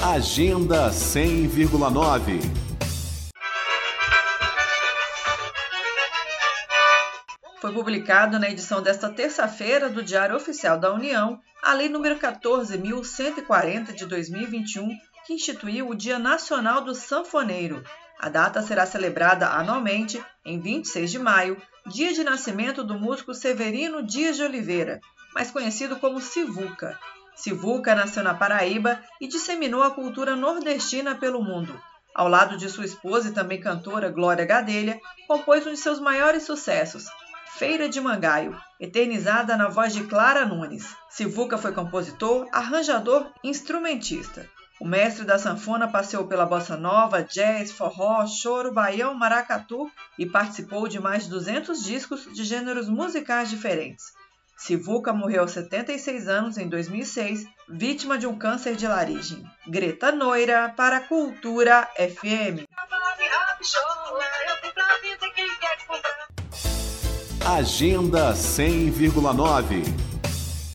Agenda 100,9. Foi publicado na edição desta terça-feira do Diário Oficial da União a Lei nº 14.140 de 2021, que instituiu o Dia Nacional do Sanfoneiro. A data será celebrada anualmente em 26 de maio, dia de nascimento do músico Severino Dias de Oliveira, mais conhecido como Sivuca. Sivuca nasceu na Paraíba e disseminou a cultura nordestina pelo mundo. Ao lado de sua esposa e também cantora Glória Gadelha, compôs um de seus maiores sucessos, Feira de Mangaio, eternizada na voz de Clara Nunes. Sivuca foi compositor, arranjador e instrumentista. O mestre da sanfona passeou pela bossa nova, jazz, forró, choro, baião, maracatu e participou de mais de 200 discos de gêneros musicais diferentes. Sivuca morreu aos 76 anos em 2006, vítima de um câncer de laringe. Greta Noira para a Cultura FM. Agenda 100,9